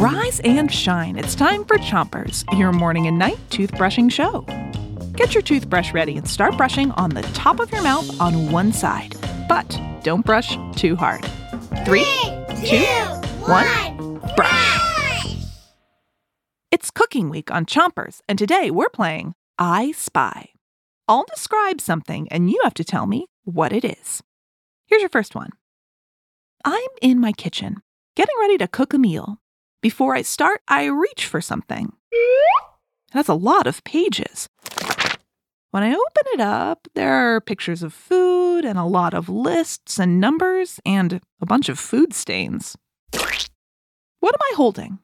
Rise and shine. It's time for Chompers, your morning and night toothbrushing show. Get your toothbrush ready and start brushing on the top of your mouth on one side. But don't brush too hard. Three, two, one, brush. It's cooking week on Chompers, and today we're playing I Spy. I'll describe something, and you have to tell me what it is. Here's your first one I'm in my kitchen, getting ready to cook a meal. Before I start, I reach for something. That's a lot of pages. When I open it up, there are pictures of food and a lot of lists and numbers and a bunch of food stains. What am I holding?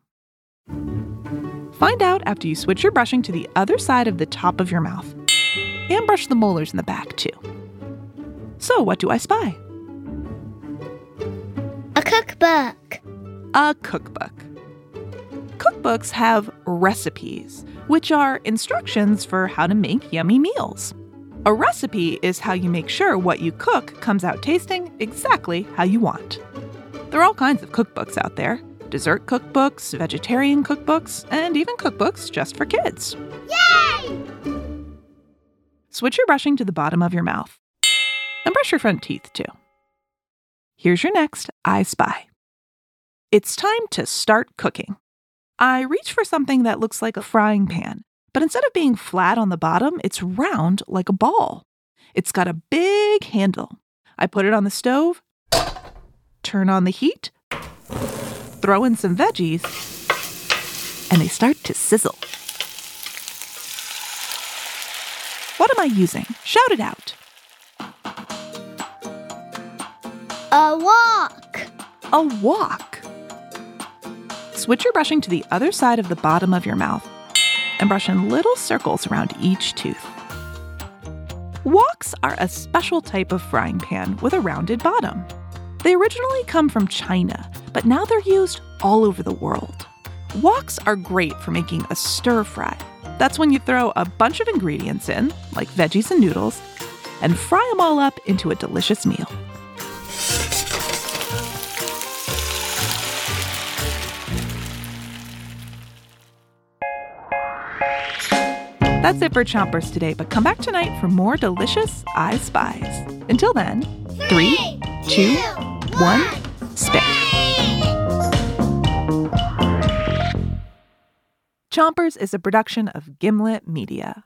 Find out after you switch your brushing to the other side of the top of your mouth. And brush the molars in the back, too. So, what do I spy? A cookbook. A cookbook. Cookbooks have recipes, which are instructions for how to make yummy meals. A recipe is how you make sure what you cook comes out tasting exactly how you want. There are all kinds of cookbooks out there dessert cookbooks, vegetarian cookbooks, and even cookbooks just for kids. Yay! Switch your brushing to the bottom of your mouth and brush your front teeth too. Here's your next I Spy. It's time to start cooking. I reach for something that looks like a frying pan, but instead of being flat on the bottom, it's round like a ball. It's got a big handle. I put it on the stove, turn on the heat, throw in some veggies, and they start to sizzle. What am I using? Shout it out. A wok. A wok. Switch your brushing to the other side of the bottom of your mouth and brush in little circles around each tooth. Woks are a special type of frying pan with a rounded bottom. They originally come from China, but now they're used all over the world. Woks are great for making a stir fry. That's when you throw a bunch of ingredients in, like veggies and noodles, and fry them all up into a delicious meal. That's it for Chompers today, but come back tonight for more delicious I Spies. Until then, three, two, one, spit. Chompers is a production of Gimlet Media.